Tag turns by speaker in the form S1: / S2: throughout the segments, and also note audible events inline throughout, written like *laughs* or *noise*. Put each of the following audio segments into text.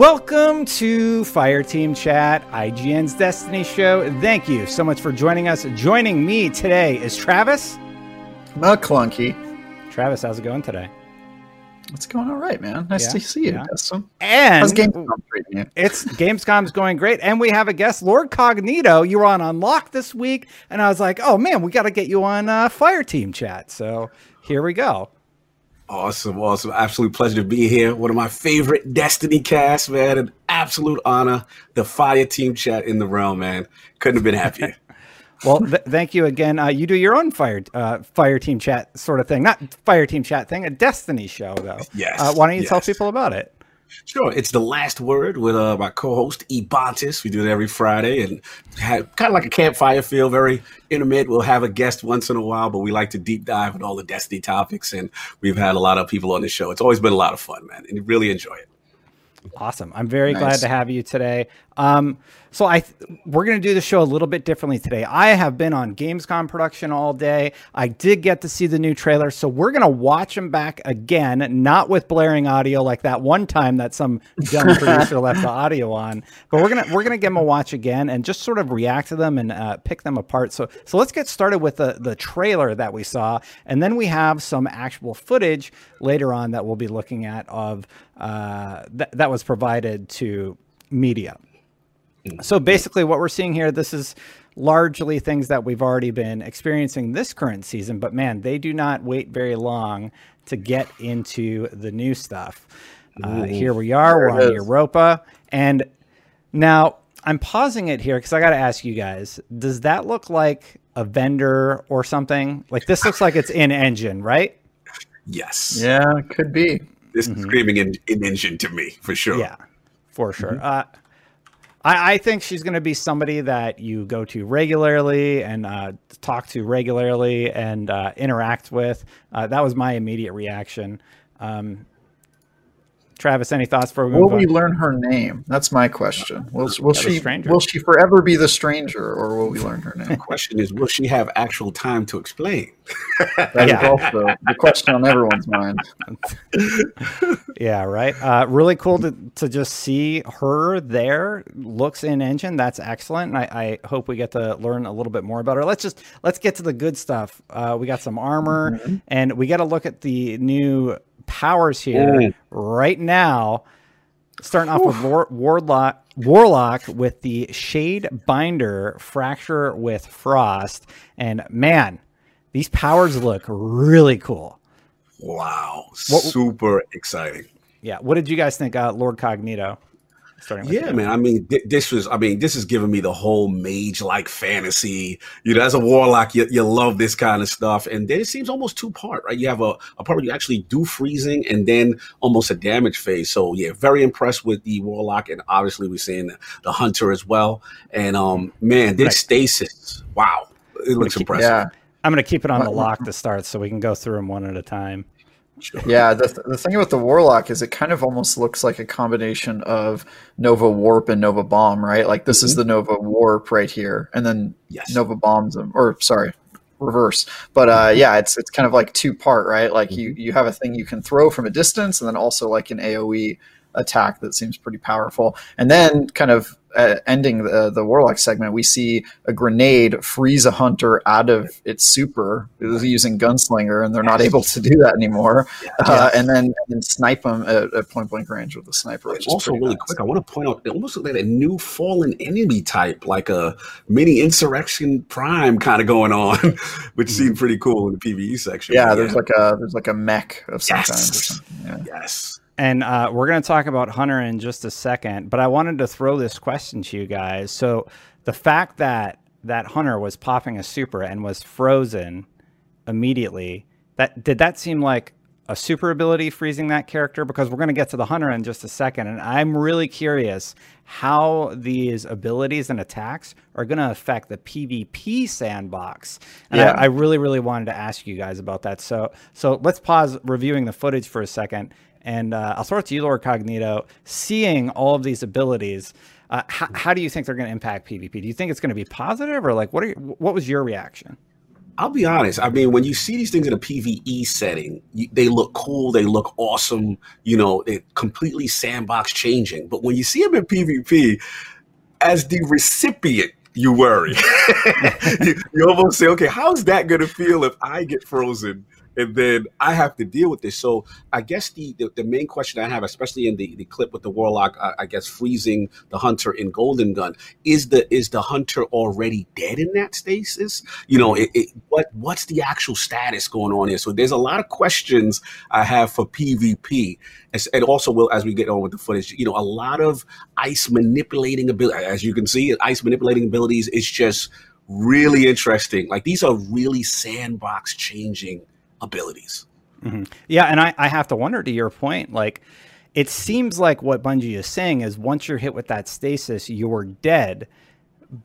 S1: Welcome to Fire Team Chat, IGN's Destiny show. Thank you so much for joining us. Joining me today is Travis.
S2: McClunky.
S1: Travis, how's it going today?
S2: It's going all right, man. Nice
S1: Yeah,
S2: to see you,
S1: yeah.
S2: Destin.
S1: And
S2: How's Gamescom treating you?
S1: it's Gamescom's going great, and we have a guest, Lord Cognito. You were on Unlock this week, and I was like, "Oh man, we got to get you on uh, Fire Team Chat." So here we go.
S3: Awesome, awesome. Absolute pleasure to be here. One of my favorite Destiny casts, man. An absolute honor. The Fire Team chat in the realm, man. Couldn't have been happier. *laughs*
S1: Well, th- thank you again. Uh, you do your own fire uh, Fire Team Chat sort of thing, not Fire Team Chat thing, a Destiny show though.
S3: Yes,
S1: Uh, why don't you tell people about it?
S3: Sure. It's the last word with uh, my co-host Ebontis. We do it every Friday and have kind of like a campfire feel, very intimate. We'll have a guest once in a while, but we like to deep dive with all the Destiny topics, and we've had a lot of people on the show. It's always been a lot of fun, man, and really enjoy it.
S1: Awesome. I'm very glad to have you today. Um, so I th- we're going to do the show a little bit differently today. I have been on Gamescom production all day. I did get to see the new trailer, so we're going to watch them back again, not with blaring audio like that one time that some dumb *laughs* producer left the audio on. But we're gonna we're gonna give them a watch again and just sort of react to them and uh, pick them apart. So so let's get started with the the trailer that we saw, and then we have some actual footage later on that we'll be looking at of uh, that that was provided to media. So basically, what we're seeing here, this is largely things that we've already been experiencing this current season, but man, they do not wait very long to get into the new stuff. Uh, here we are, we're on
S2: it is.
S1: Europa, and now I'm pausing it here because I got to ask you guys: Does that look like a vendor or something? Like this looks like it's in engine, right?
S3: Yes.
S2: Yeah, could be.
S3: This is screaming in, in engine to me, for sure.
S1: Yeah, for sure. Uh, I, I think she's going to be somebody that you go to regularly and uh, talk to regularly and uh, interact with. Uh, that was my immediate reaction. Um, Travis, any thoughts for
S2: Will we
S1: on?
S2: learn her name? That's my question. Will, will
S1: Yeah,
S2: she will she forever be the stranger, or will we learn her name?
S3: The question is, will she have actual time to explain? *laughs*
S2: That is
S1: Yeah.
S2: also the question on everyone's mind. *laughs*
S1: Yeah, right. Uh, really cool to, to just see her there. Looks in engine. That's excellent. And I, I hope we get to learn a little bit more about her. Let's just let's get to the good stuff. Uh, we got some armor, and we got to look at the new powers here
S3: Mm.
S1: right now. Starting off with War, Warlock, Warlock with the Shade Binder Fracture with Frost, and man, these powers look really cool.
S3: Wow.
S1: What-
S3: Super exciting.
S1: Yeah. What did you guys think, uh, Lord Cognito? Starting with
S3: Yeah,
S1: you.
S3: man. I mean, thi- this was, I mean, this is giving me the whole mage like fantasy. You know, as a warlock, you, you love this kind of stuff. And then it seems almost two part, right? You have a, a part where you actually do freezing and then almost a damage phase. So, yeah, very impressed with the warlock. And obviously, we're seeing the, the hunter as well. And, um, man, this
S1: Right.
S3: stasis, wow. It looks
S1: keep-
S3: impressive.
S2: Yeah,
S1: I'm going to keep it on the lock to start so we can go through them one at a time.
S2: Yeah. The, the thing about the warlock is it kind of almost looks like a combination of Nova Warp and Nova Bomb, right? Like this is mm-hmm. the Nova Warp right here, and then
S3: Yes.
S2: Nova bombs them, or sorry, reverse. But uh, mm-hmm. yeah, it's it's kind of like two part, right? Like you mm-hmm. you have a thing you can throw from a distance, and then also like an AOE attack that seems pretty powerful. And then kind of uh, ending the the warlock segment, we see a grenade freeze a hunter out of its super it was using gunslinger, and they're not able to do that anymore. Uh, and then and then snipe them at, at point blank range with a sniper. Which is
S3: also really
S2: nice.
S3: quick, I want to point out it almost looked like a new fallen enemy type, like a mini insurrection prime kind of going on, *laughs* which seemed pretty cool in the PVE section.
S2: Yeah, there's like a there's like a mech of some
S3: Yes.
S2: kind or something. Yeah.
S3: yes.
S1: And uh, we're going to talk about Hunter in just a second, but I wanted to throw this question to you guys. So the fact that that Hunter was popping a super and was frozen immediately, that did that seem like a super ability freezing that character? Because we're going to get to the Hunter in just a second, and I'm really curious how these abilities and attacks are going to affect the PvP sandbox. And
S2: Yeah.
S1: I, I really, really wanted to ask you guys about that. So, so let's pause reviewing the footage for a second, and uh, I'll throw it to you, Lord Cognito. Seeing all of these abilities, uh, how, how do you think they're going to impact PvP? Do you think it's going to be positive, or like what are you, what was your reaction?
S3: I'll be honest. I mean, when you see these things in a PVE setting, you, they look cool. They look awesome. You know, they completely sandbox changing. But when you see them in PvP, as the recipient, you worry. *laughs* you, you almost say, okay, how's that going to feel if I get frozen and then I have to deal with this. So I guess the the, the main question I have, especially in the, the clip with the warlock, uh, I guess freezing the hunter in Golden Gun, is the is the hunter already dead in that stasis? You know, it, it, what what's the actual status going on here? So there's a lot of questions I have for PvP, and also will as we get on with the footage. You know, a lot of ice manipulating ability, as you can see, ice manipulating abilities is just really interesting. Like these are really sandbox changing abilities.
S1: Mm-hmm. Yeah, and I, I have to wonder to your point, like it seems like what Bungie is saying is once you're hit with that stasis, you're dead.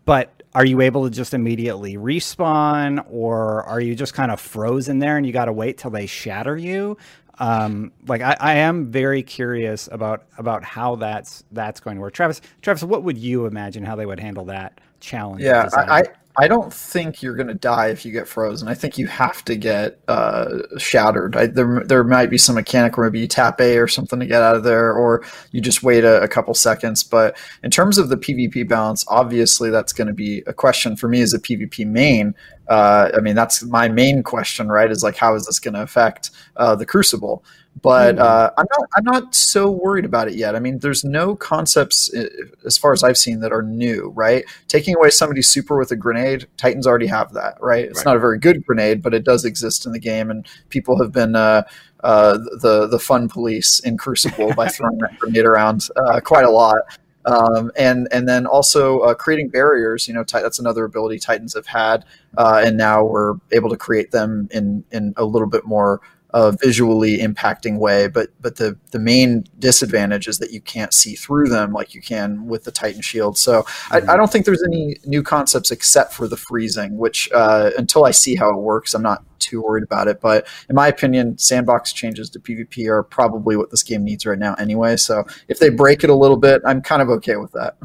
S1: But are you able to just immediately respawn, or are you just kind of frozen there and you got to wait till they shatter you? Um, like I, I am very curious about about how that's that's going to work. Travis, Travis, what would you imagine how they would handle that challenge?
S2: Yeah, I, I don't think you're going to die if you get frozen. I think you have to get uh, shattered. I, there, there might be some mechanic where maybe you tap A or something to get out of there, or you just wait a, a couple seconds. But in terms of the PvP balance, obviously that's going to be a question for me as a PvP main. Uh, I mean, that's my main question, right? Is like, how is this going to affect uh, the Crucible? But hmm. uh, I'm not I'm not so worried about it yet. I mean, there's no concepts uh, as far as I've seen that are new, right? Taking away somebody's super with a grenade, Titans already have that, right? It's right. not a very good grenade, but it does exist in the game, and people have been uh, uh, the the fun police in Crucible by *laughs* throwing that grenade around uh, quite a lot. Um, and and then also uh, creating barriers. You know, that's another ability Titans have had, and now we're able to create them in in a little bit more a visually impacting way. But but the the main disadvantage is that you can't see through them like you can with the Titan shield. So mm-hmm. I, I, don't think there's any new concepts except for the freezing, which uh, until I see how it works, I'm not too worried about it. But in my opinion, sandbox changes to PvP are probably what this game needs right now anyway. So if they break it a little bit, I'm kind of okay with that.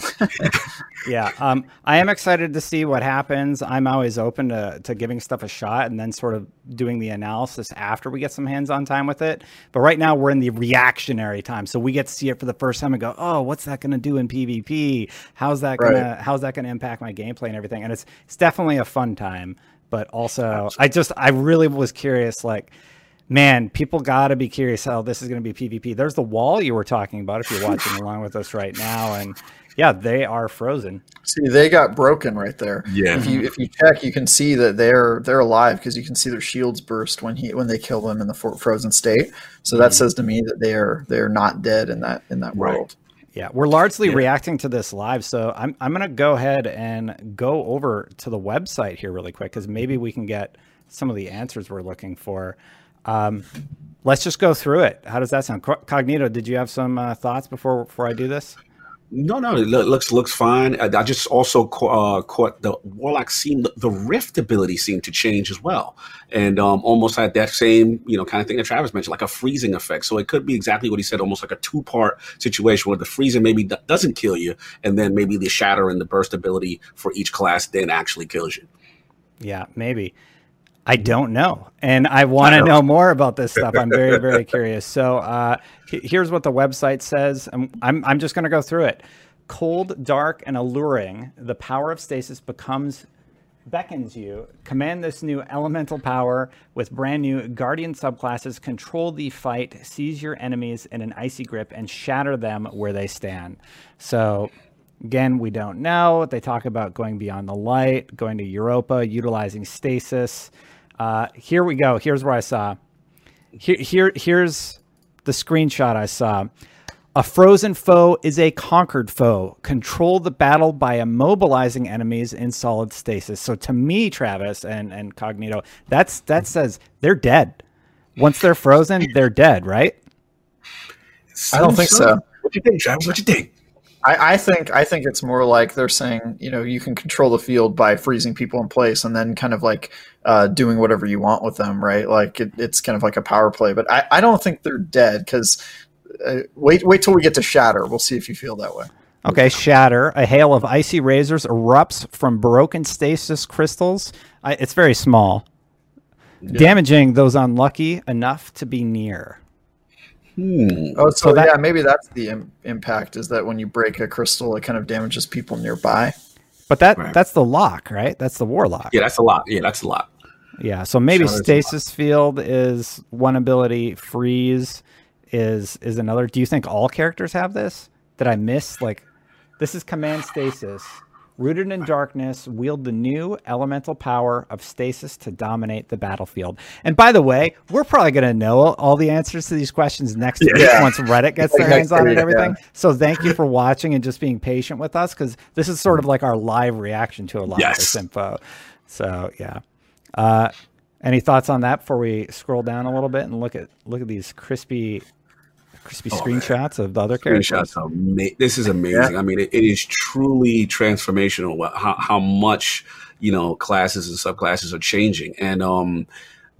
S2: *laughs*
S1: yeah, um, I am excited to see what happens. I'm always open to, to giving stuff a shot and then sort of doing the analysis after we get some hands-on time with it. But right now we're in the reactionary time, so we get to see it for the first time and go, "Oh, what's that going to do in PvP? How's that going to how's that going to impact my gameplay and everything?" And it's it's definitely a fun time but also Absolutely. I just I really was curious like man, people got to be curious how this is going to be PvP. There's the wall you were talking about if you're watching *laughs* along with us right now and yeah, they are frozen.
S2: See, they got broken right there.
S3: Yeah.
S2: If you if you check, you can see that they're they're alive because you can see their shields burst when he when they kill them in the frozen state. So that mm-hmm. says to me that they are they are not dead in that in that right. world.
S1: Yeah, we're largely yeah. reacting to this live, so I'm I'm gonna go ahead and go over to the website here really quick because maybe we can get some of the answers we're looking for. Um, let's just go through it. How does that sound? Cognito, did you have some uh, thoughts before before I do this?
S3: No, no, it looks looks fine. I, I just also ca- uh, caught the warlock seemed the rift ability seemed to change as well, and um, almost had that same you know kind of thing that Travis mentioned, like a freezing effect. So it could be exactly what he said, almost like a two part situation where the freezing maybe d- doesn't kill you, and then maybe the shatter and the burst ability for each class then actually kills you.
S1: Yeah, maybe. I don't know, and I want to know more about this stuff. I'm very, very curious. So uh, here's what the website says. I'm, I'm, I'm just going to go through it. Cold, dark, and alluring, the power of stasis becomes beckons you. Command this new elemental power with brand new guardian subclasses. Control the fight, seize your enemies in an icy grip, and shatter them where they stand. So Again, we don't know. They talk about going beyond the light, going to Europa, utilizing stasis. Uh, here we go. Here's where I saw. Here, here, here's the screenshot I saw. A frozen foe is a conquered foe. Control the battle by immobilizing enemies in solid stasis. So to me, Travis and, and Cognito, that's that says they're dead. Once they're frozen, they're dead, right?
S2: I don't think so.
S3: What do you think, Travis? What do you think?
S2: I, I, think I think it's more like they're saying, you know, you can control the field by freezing people in place and then kind of like uh, doing whatever you want with them, right? Like it, it's kind of like a power play. But I, I don't think they're dead because uh, wait wait till we get to Shatter. We'll see if you feel that way.
S1: Okay, Shatter. A hail of icy razors erupts from broken stasis crystals. I, it's very small. damaging those unlucky enough to be near.
S3: Hmm.
S2: Oh, so,
S1: So that-
S2: yeah, maybe that's the Im- impact is that when you break a crystal, it kind of damages people nearby.
S1: But that
S3: Right.
S1: that's the lock, right? That's the warlock.
S3: Yeah, that's a lot. Yeah, that's a lot.
S1: Yeah, so maybe
S3: Shadows
S1: stasis field is one ability, freeze is is another. Do you think all characters have this? Did I miss like this is command stasis. Rooted in darkness, wield the new elemental power of stasis to dominate the battlefield. And by the way, we're probably going to know all the answers to these questions next week once Reddit gets their hands on it and everything.
S2: yeah.
S1: So thank you for watching and just being patient with us because this is sort of like our live reaction to a lot of this info. So yeah. Uh, any thoughts on that before we scroll down a little bit and look at look at these crispy, crispy
S3: Oh, man.
S1: screenshots of the other characters?
S3: Screenshots are ama- this is amazing. I mean, it, it is truly transformational. How, how much you know classes and subclasses are changing, and um,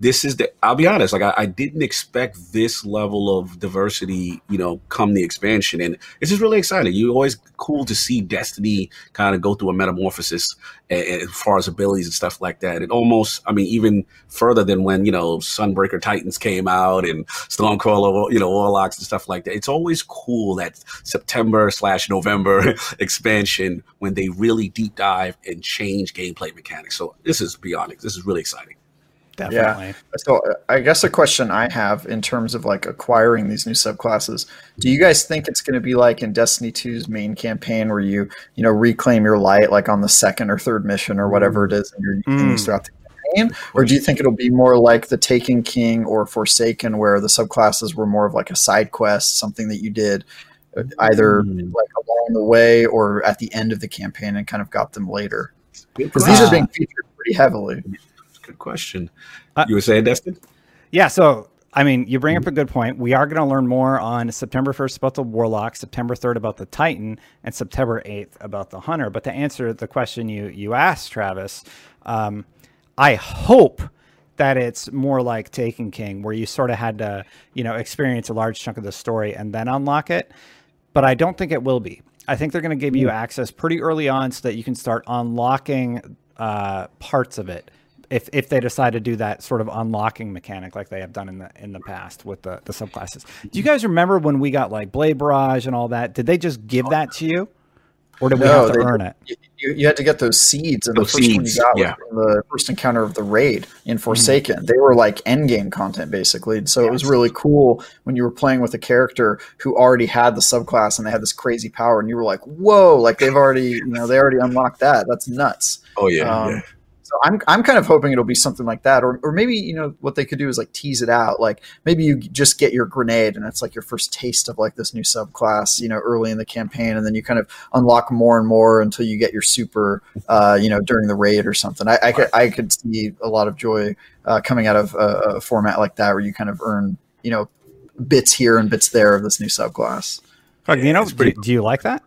S3: this is the. I'll be honest. Like I, I didn't expect this level of diversity. You know, come the expansion, and it's just really exciting. You always cool to see Destiny kind of go through a metamorphosis as far as abilities and stuff like that. It almost, I mean, even further than when you know Sunbreaker Titans came out and Stormcaller, you know, Warlocks and stuff like that. It's always cool that September slash November *laughs* expansion when they really deep dive and change gameplay mechanics. So this is beyond. This is really exciting.
S1: Definitely.
S2: So uh, I guess a question I have in terms of like acquiring these new subclasses, do you guys think it's going to be like in Destiny 2's main campaign where you, you know, reclaim your light like on the second or third mission or whatever it is and you're using these
S1: Mm.
S2: throughout the campaign? Or do you think it'll be more like the Taken King or Forsaken where the subclasses were more of like a side quest, something that you did uh, either
S3: Mm.
S2: like along the way or at the end of the campaign and kind of got them later? Because these are being featured pretty heavily.
S3: Question.
S1: Uh,
S3: you were saying, Destin?
S1: Yeah. So, I mean, you bring up a good point. We are going to learn more on September 1st about the Warlock, September 3rd about the Titan, and September 8th about the Hunter. But to answer the question you, you asked, Travis, um, I hope that it's more like Taken King, where you sort of had to, you know, experience a large chunk of the story and then unlock it. But I don't think it will be. I think they're going to give you access pretty early on so that you can start unlocking uh, parts of it if if they decide to do that sort of unlocking mechanic like they have done in the in the past with the, the subclasses. Do you guys remember when we got like Blade Barrage and all that? Did they just give that to you? Or did we
S2: No,
S1: have to
S2: they-
S1: earn it?
S2: you, you you had to get those seeds, and
S3: Those
S2: the first one you got
S3: yeah.
S2: from the first encounter of the raid in
S1: Mm-hmm.
S2: Forsaken. They were like end game content basically, so it was really cool when you were playing with a character who already had the subclass and they had this crazy power, and you were like, "Whoa!" Like they've already, you know, they already unlocked that. That's nuts.
S3: Oh yeah,
S2: Um,
S3: yeah.
S2: So I'm I'm kind of hoping it'll be something like that, or or maybe you know what they could do is like tease it out. Like maybe you just get your grenade, and it's like your first taste of like this new subclass, you know, early in the campaign, and then you kind of unlock more and more until you get your super, uh, you know, during the raid or something. I I could I could see a lot of joy uh, coming out of a, a format like that where you kind of earn you know bits here and bits there of this new subclass.
S1: Fuck, you know,
S3: it's
S1: do,
S3: pretty
S1: do you like that?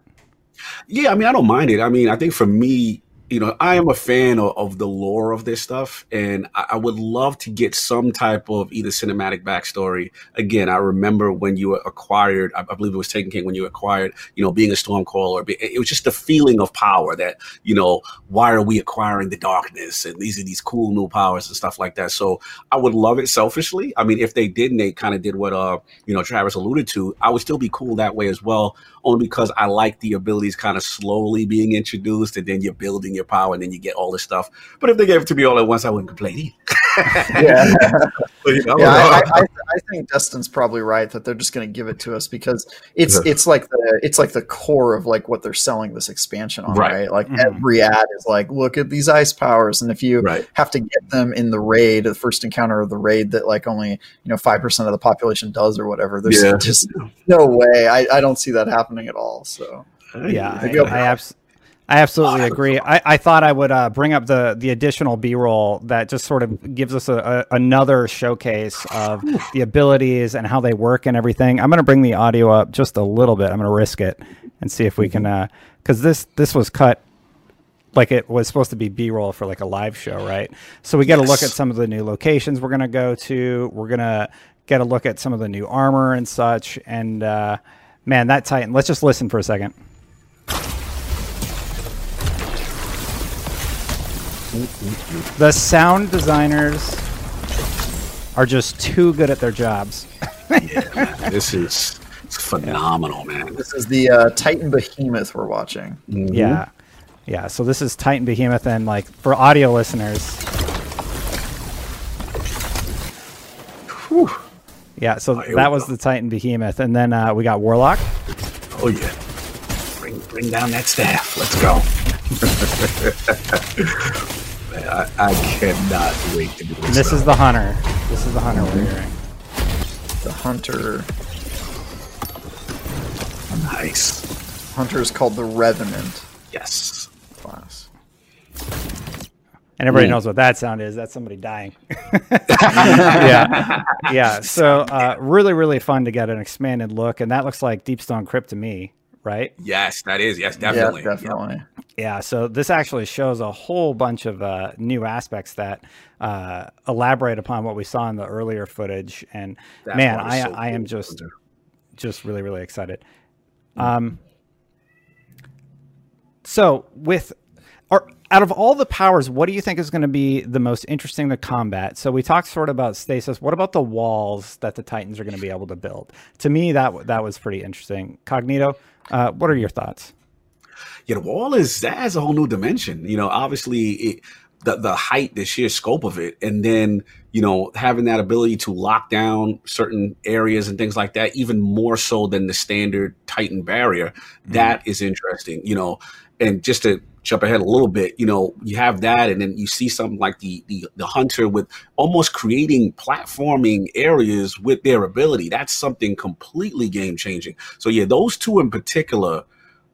S3: Yeah, I mean, I don't mind it. I mean, I think for me, you know, I am a fan of, of the lore of this stuff, and I, I would love to get some type of either cinematic backstory. Again, I remember when you acquired, I, I believe it was Taken King when you acquired, you know, being a Stormcaller. It was just the feeling of power that, you know, why are we acquiring the darkness? And these are these cool new powers and stuff like that. So I would love it selfishly. I mean, if they didn't, they kind of did what, uh, you know, Travis alluded to. I would still be cool that way as well, only because I like the abilities kind of slowly being introduced, and then you're building your power, and then you get all this stuff. But if they gave it to me all at once, I wouldn't complain. either.
S2: Yeah. *laughs*
S3: But, you know,
S2: yeah, I, I, I, I think Destin's probably right that they're just going to give it to us because it's it's like the it's like the core of like what they're selling this expansion on,
S3: Right.
S2: right? Like
S1: Mhm.
S2: every ad is like, look at these ice powers, and if you
S3: right.
S2: have to get them in the raid, the first encounter of the raid that like only you know five percent of the population does or whatever, there's
S3: Yeah.
S2: just no way. I, I don't see that happening at all. So
S1: Yeah, I,
S2: Maybe I'll-
S1: I, abs- I absolutely agree. I, I thought I would uh, bring up the the additional B roll that just sort of gives us a, a, another showcase of the abilities and how they work and everything. I'm going to bring the audio up just a little bit. I'm going to risk it and see if we can, because this this was cut like it was supposed to be B roll for like a live show, right? So we got to look at some of the new locations we're going to go to. We're going to get a look at some of the new armor and such. And uh, man, that Titan. Let's just listen for a second. The sound designers are just too good at their jobs.
S3: yeah, this is phenomenal, man.
S2: This is the uh, Titan Behemoth we're watching.
S1: Mm-hmm. Yeah, yeah. So this is Titan Behemoth, and like for audio listeners. Whew. Yeah, so oh, that was go. the Titan Behemoth, and then uh, we got Warlock.
S3: Oh yeah, bring bring down that staff. Let's go. *laughs* Man, I, I, cannot wait to do this.
S1: This is the hunter. This is the hunter we're hearing.
S2: The hunter.
S3: Nice.
S2: Hunter is called the Revenant.
S3: Yes.
S2: Class.
S1: And everybody knows what that sound is. That's somebody dying. *laughs* *laughs* yeah. Yeah. So uh, really, really fun to get an expanded look. And that looks like Deepstone Crypt to me, right?
S3: Yes, that is. Yes, definitely.
S2: Yeah, definitely.
S1: Yeah. So this actually shows a whole bunch of uh, new aspects that uh, elaborate upon what we saw in the earlier footage. And That's man, I, so I am just, just really, really excited. Um, so with are out of all the powers, what do you think is going to be the most interesting to combat? So we talked sort of about stasis. What about the walls that the Titans are going to be able to build? To me, that that was pretty interesting. Cognito, uh, what are your thoughts?
S3: Yeah, the wall is that has a whole new dimension. You know, obviously it, the the height, the sheer scope of it, and then you know having that ability to lock down certain areas and things like that, even more so than the standard Titan barrier. Mm-hmm. That is interesting. You know, and just to jump ahead a little bit, you know, you have that, and then you see something like the the, the hunter with almost creating platforming areas with their ability. That's something completely game changing. So yeah, those two in particular,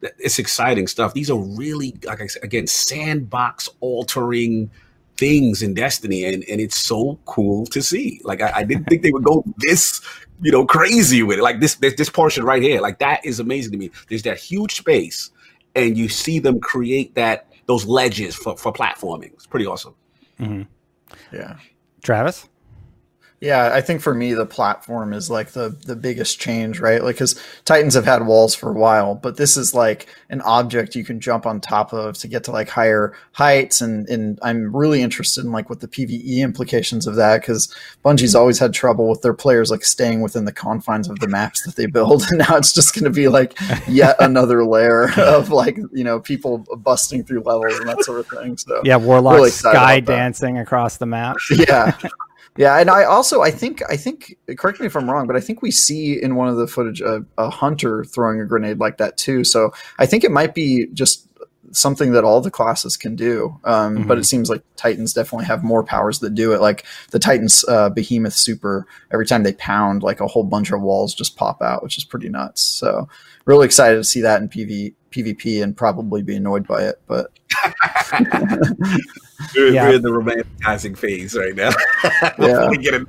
S3: it's exciting stuff. These are really like I said, again sandbox altering things in Destiny, and and it's so cool to see. Like I, I didn't think they would go *laughs* this you know crazy with it. Like this this, this portion right here, like that is amazing to me. There's that huge space and you see them create that those ledges for, for platforming. It's pretty awesome.
S2: Mm-hmm. Yeah.
S1: Travis?
S2: Yeah, I think for me the platform is like the the biggest change, right? Like cuz Titans have had walls for a while, but this is like an object you can jump on top of to get to like higher heights and and I'm really interested in like what the PvE implications of that cuz Bungie's always had trouble with their players like staying within the confines of the maps that they build *laughs* and now it's just going to be like yet *laughs* another layer of like, you know, people busting through levels and that sort of thing. So
S1: Yeah, Warlock really sky dancing across the map. *laughs*
S2: Yeah. Yeah, and I also I think I think correct me if I'm wrong, but I think we see in one of the footage a, a, hunter throwing a grenade like that too. So I think it might be just something that all the classes can do. Um, mm-hmm. But it seems like Titans definitely have more powers that do it. Like the Titans uh, Behemoth Super, every time they pound, like a whole bunch of walls just pop out, which is pretty nuts. So really excited to see that in PV PvP and probably be annoyed by it, but *laughs* *laughs*
S3: we're, yeah. we're, in the romanticizing phase right now. *laughs* yeah. we
S1: annoyed.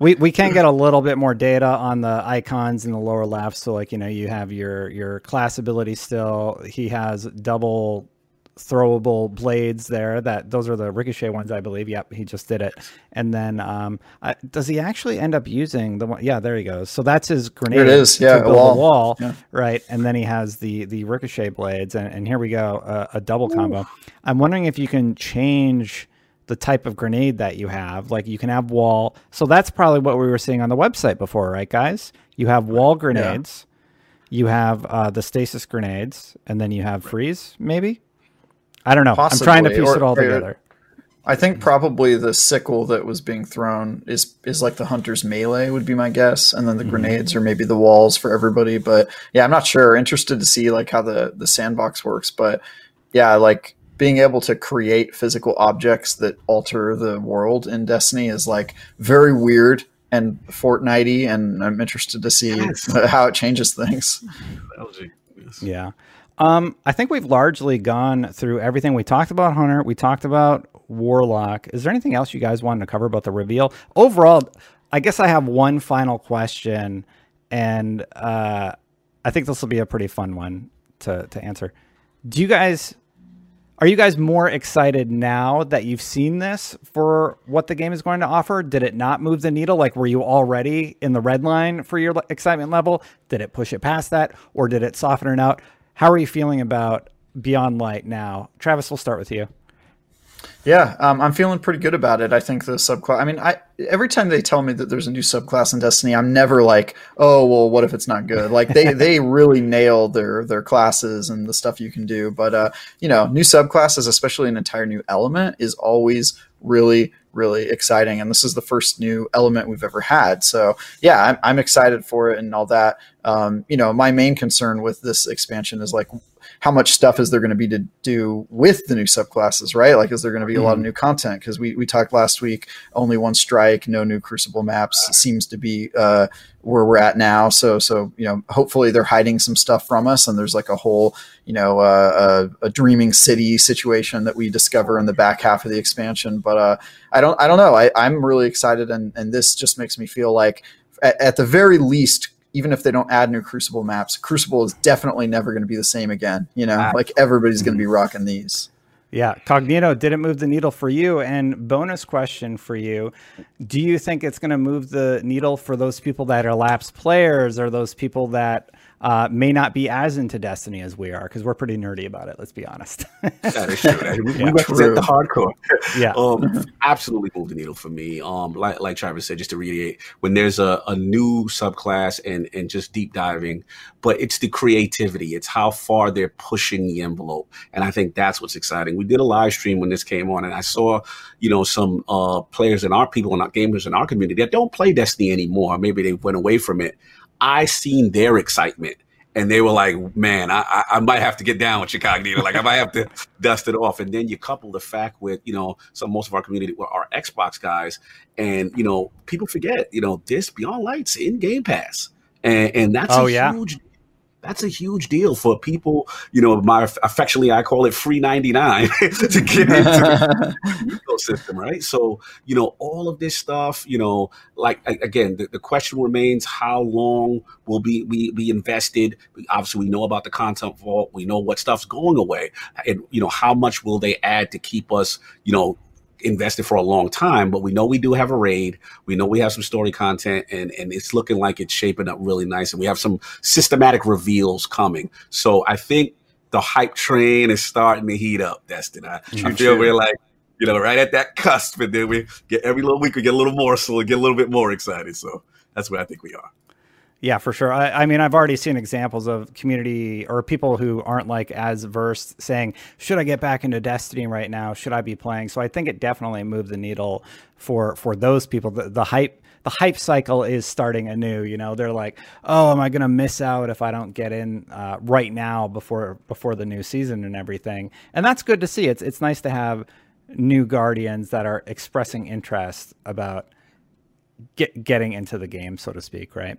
S1: we we can get a little bit more data on the icons in the lower left. So like you know you have your your class ability still. He has double throwable blades there. That those are the ricochet ones, I believe. Yep, he just did it. And then, um, I, does he actually end up using the one? Yeah, there he goes. So that's his grenade.
S2: Here it is. Yeah,
S1: to build wall. wall, yeah. right? And then he has the the ricochet blades, and, and here we go, uh, a double combo. Ooh. I'm wondering if you can change the type of grenade that you have. Like you can have wall. So that's probably what we were seeing on the website before, right, guys? You have wall grenades. Yeah. You have uh, the stasis grenades, and then you have freeze, maybe. I don't know. Possibly. I'm trying to piece or, it all together.
S2: I think probably the sickle that was being thrown is is like the hunter's melee would be my guess, and then the mm-hmm. grenades or maybe the walls for everybody. But yeah, I'm not sure. Interested to see like how the the sandbox works, but yeah, like being able to create physical objects that alter the world in Destiny is like very weird and Fortnitey, and I'm interested to see yes. *laughs* how it changes things.
S1: Yeah. Um, I think we've largely gone through everything. We talked about Hunter. We talked about Warlock. Is there anything else you guys wanted to cover about the reveal? Overall, I guess I have one final question, and uh, I think this will be a pretty fun one to to answer. Do you guys are you guys more excited now that you've seen this for what the game is going to offer? Did it not move the needle? Like, were you already in the red line for your excitement level? Did it push it past that, or did it soften it out? How are you feeling about Beyond Light now? Travis, we'll start with you.
S2: Yeah, um, I'm feeling pretty good about it. I think the subclass. I mean, I every time they tell me that there's a new subclass in Destiny, I'm never like, oh well, what if it's not good? Like they *laughs* they really nail their their classes and the stuff you can do. But uh, you know, new subclasses, especially an entire new element, is always really really exciting and this is the first new element we've ever had. So yeah i'm, I'm excited for it and all that. Um, you know my main concern with this expansion is like how much stuff is there going to be to do with the new subclasses, right? Like, is there going to be a lot of mm-hmm. new content? Because we, we talked last week, only one strike, no new Crucible maps seems to be uh, where we're at now. So, so you know, hopefully they're hiding some stuff from us, and there's like a whole, you know, uh, a, a, dreaming city situation that we discover in the back half of the expansion. But uh, I don't, I don't know. I, I'm really excited, and and this just makes me feel like, at, at the very least even if they don't add new Crucible maps, Crucible is definitely never going to be the same again. You know, ah. like everybody's going to be rocking these.
S1: Yeah, Cognito didn't move the needle for you. And bonus question for you: Do you think it's going to move the needle for those people that are lapsed players, or those people that uh, may not be as into Destiny as we are because we're pretty nerdy about it. Let's be honest. *laughs*
S3: that is true. *laughs* We, yeah. represent the hardcore. Yeah, *laughs* um, absolutely move the needle for me. Um, like like Travis said, just to reiterate, when there's a, a new subclass and and just deep diving, but it's the creativity. It's how far they're pushing the envelope, and I think that's what's exciting. We did a live stream when this came on, and I saw you know some uh, players and our people and our gamers in our community that don't play Destiny anymore. Maybe they went away from it I seen their excitement and they were like, man, I, I might have to get down with Chicago. Like I might have to *laughs* dust it off. And then you couple the fact with, you know, some most of our community are Xbox guys. And, you know, people forget, you know, this Beyond Lights in Game Pass. And, and that's oh, a yeah. huge that's a huge deal for people. You know, my affectionately I call it free ninety nine *laughs* to get into the *laughs* ecosystem, right? So, you know, all of this stuff. You know, like again, the, the question remains: How long will be we be invested? Obviously, we know about the content vault. We know what stuff's going away, and you know, how much will they add to keep us, you know, invested for a long time, but we know we do have a raid. We know we have some story content, and and it's looking like it's shaping up really nice. And we have some systematic reveals coming. So I think the hype train is starting to heat up. Destin, I, mm-hmm. I feel we're like you know right at that cusp, and then we get every little week we get a little more, so we get a little bit more excited. So that's where I think we are.
S1: Yeah, for sure. I, I, mean, I've already seen examples of community or people who aren't like as versed saying, "Should I get back into Destiny right now? Should I be playing?" So I think it definitely moved the needle for for those people. The, the hype the hype cycle is starting anew. You know, they're like, "Oh, am I going to miss out if I don't get in uh, right now before before the new season and everything?" And that's good to see. It's it's nice to have new guardians that are expressing interest about get, getting into the game, so to speak, right?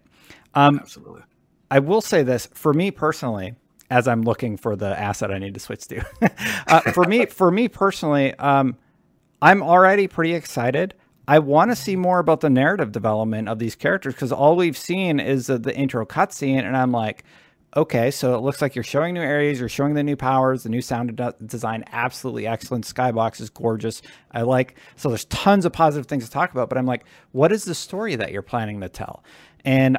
S3: Um, Absolutely.
S1: I will say this for me personally, as I'm looking for the asset I need to switch to. *laughs* uh, for me, for me personally, um, I'm already pretty excited. I want to see more about the narrative development of these characters because all we've seen is the, the intro cutscene, and I'm like, okay, so it looks like you're showing new areas, you're showing the new powers, the new sound de- design, absolutely excellent. Skybox is gorgeous. I like so there's tons of positive things to talk about, but I'm like, what is the story that you're planning to tell? And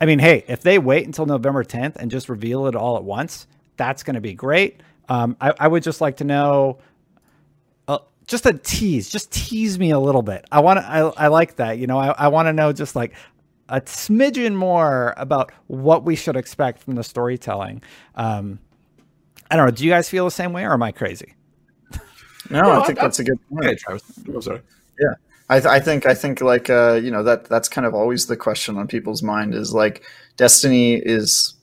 S1: I mean, hey, if they wait until November 10th and just reveal it all at once, that's going to be great. Um, I, I, would just like to know, uh, just a tease, just tease me a little bit. I want to, I, I like that. You know, I, I want to know just like a smidgen more about what we should expect from the storytelling. Um, I don't know. Do you guys feel the same way, or am I crazy?
S2: No, no I think I, that's a good point. I'm sorry. Yeah, I, th- I, think I think like uh, you know that that's kind of always the question on people's mind is like Destiny is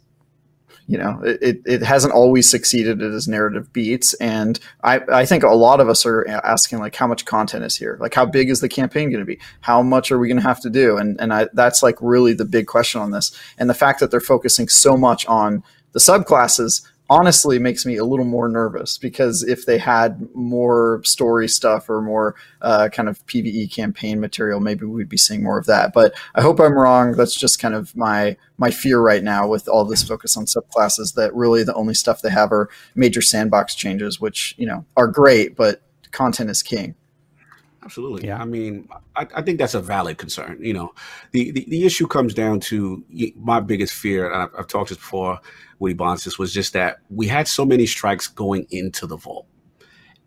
S2: you know it, it hasn't always succeeded at its narrative beats. And I, I think a lot of us are asking like how much content is here? Like how big is the campaign going to be? How much are we going to have to do? And and I, that's like really the big question on this. And the fact that they're focusing so much on the subclasses honestly makes me a little more nervous because if they had more story stuff or more uh, kind of PVE campaign material, maybe we'd be seeing more of that. But I hope I'm wrong. That's just kind of my my fear right now with all this focus on subclasses. That really the only stuff they have are major sandbox changes, which you know are great, but content is king.
S3: Absolutely. Yeah. I mean, I, I, think that's a valid concern. You know, the, the, the issue comes down to my biggest fear, and I've, I've talked this before, Woody Bonsis, was just that we had so many strikes going into the vault.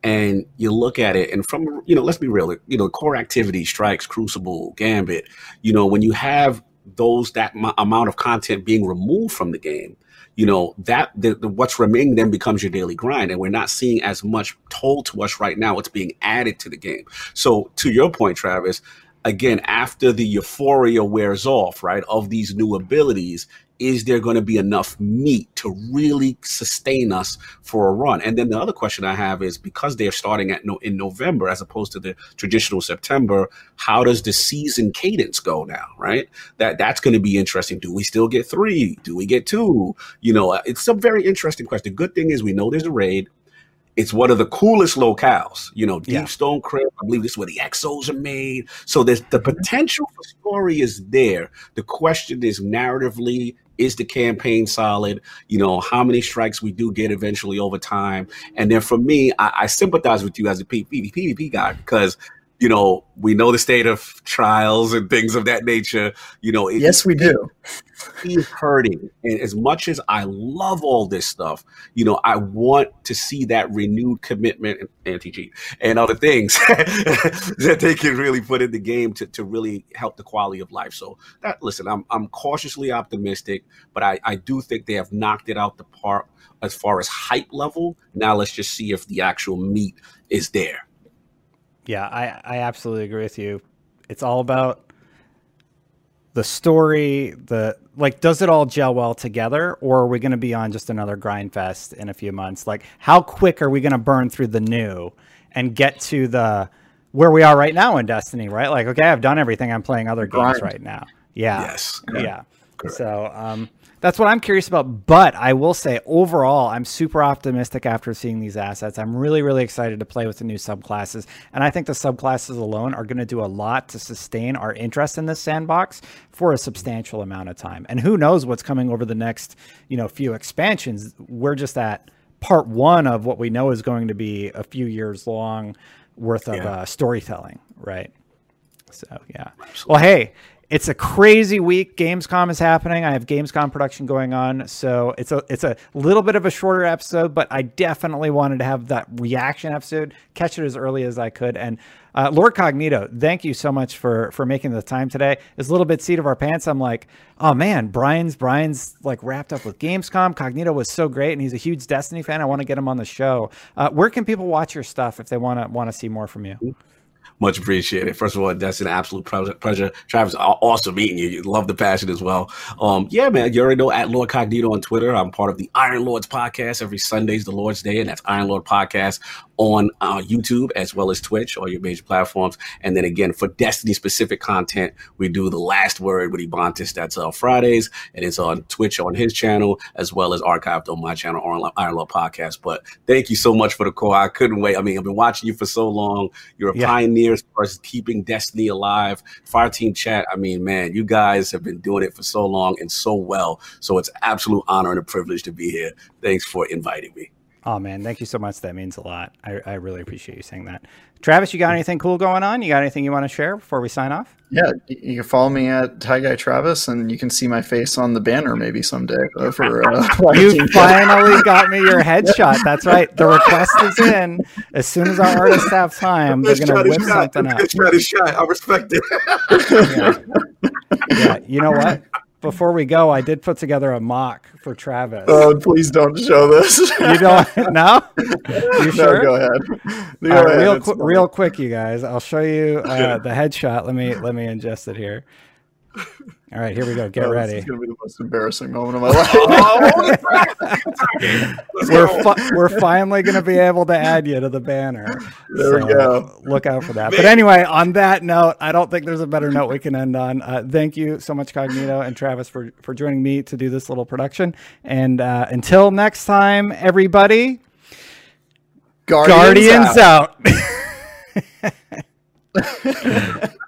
S3: and you look at it, and from you know, let's be real, you know, core activity, strikes, crucible, gambit, you know, when you have those that m- amount of content being removed from the game, you know that the, the, what's remaining then becomes your daily grind. And we're not seeing as much told to us right now. It's being added to the game. So to your point travis again after the euphoria wears off right of these new abilities is there going to be enough meat to really sustain us for a run? And then the other question I have is because they're starting at no, in November as opposed to the traditional September, how does the season cadence go now? Right? That that's going to be interesting. Do we still get three? Do we get two? You know, it's a very interesting question. The good thing is we know there's a raid. It's one of the coolest locales, you know, Deep yeah. Stone Crypt. I believe this is where the exos are made. So there's the mm-hmm. potential for story is there. The question is narratively, is the campaign solid? You know, how many strikes we do get eventually over time. And then for me, I, I sympathize with you as a PvP guy because you know, we know the state of trials and things of that nature. You know,
S2: it, yes, we do.
S3: He's hurting, and as much as I love all this stuff, you know, I want to see that renewed commitment, and anti cheat, and other things *laughs* that they can really put in the game to, to really help the quality of life. So, that listen, I'm I'm cautiously optimistic, but I I do think they have knocked it out the park as far as hype level. Now let's just see if the actual meat is there.
S1: Yeah, I, I absolutely agree with you. It's all about the story, the like does it all gel well together or are we going to be on just another grind fest in a few months? Like how quick are we going to burn through the new and get to the where we are right now in Destiny, right? Like okay, I've done everything. I'm playing other grind. games right now. Yeah. Yes. Yeah. So, um that's what I'm curious about. But I will say, overall, I'm super optimistic after seeing these assets. I'm really, really excited to play with the new subclasses. And I think the subclasses alone are going to do a lot to sustain our interest in this sandbox for a substantial amount of time. And who knows what's coming over the next, you know, few expansions. We're just at part one of what we know is going to be a few years long worth of yeah. uh, storytelling, right? So, yeah. Well, hey, it's a crazy week. Gamescom is happening. I have Gamescom production going on, so it's a it's a little bit of a shorter episode, but I definitely wanted to have that reaction episode, catch it as early as I could. And uh, Lord Cognito, thank you so much for for making the time today. It's a little bit seat of our pants. I'm like, oh man, Brian's Brian's like wrapped up with Gamescom. Cognito was so great, and he's a huge Destiny fan. I want to get him on the show. Uh, where can people watch your stuff if they want to want to see more from you?
S3: Much appreciated. First of all, that's an absolute pleasure. Travis, awesome meeting you. love the passion as well. Um, yeah, man, you already know at Lord Cognito on Twitter. I'm part of the Iron Lords podcast. Every Sunday's the Lord's Day, and that's Iron Lord Podcast on uh, YouTube as well as Twitch, all your major platforms. And then again, for Destiny specific content, we do the last word with Ebontis. That's uh, Fridays, and it's on Twitch on his channel as well as archived on my channel, Iron Lord Podcast. But thank you so much for the call. I couldn't wait. I mean, I've been watching you for so long. You're a yeah. pioneer as far as keeping Destiny alive. Fire Team Chat, I mean, man, you guys have been doing it for so long and so well. So it's absolute honor and a privilege to be here. Thanks for inviting me.
S1: Oh man, thank you so much. That means a lot. I, I really appreciate you saying that. Travis, you got anything cool going on? You got anything you want to share before we sign off?
S2: Yeah, you can follow me at Ty Guy Travis, and you can see my face on the banner maybe someday. For uh, *laughs*
S1: you finally got me your *laughs* headshot. That's right. The request is in. As soon as our artists have time, they're going to whip something up.
S3: Shot is shot. I respect it. *laughs*
S1: yeah. yeah, you know what? Before we go, I did put together a mock for Travis.
S2: Oh, please don't show this.
S1: you don't? No. *laughs* You sure?
S2: No, go ahead.
S1: Go ahead. Real, qu- real quick, you guys. I'll show you uh, the headshot. Let me let me ingest it here. All right, here we go. Get oh, ready.
S2: This is going to be the most embarrassing moment of my life. oh, *laughs*
S1: we're fi- we're finally going to be able to add you to the banner.
S2: There so we go.
S1: Look out for that. But anyway, on that note, I don't think there's a better note we can end on. Uh, thank you so much, Cognito and Travis, for for joining me to do this little production. And uh, until next time, everybody,
S2: Guardians, Guardians out. out. *laughs* *laughs*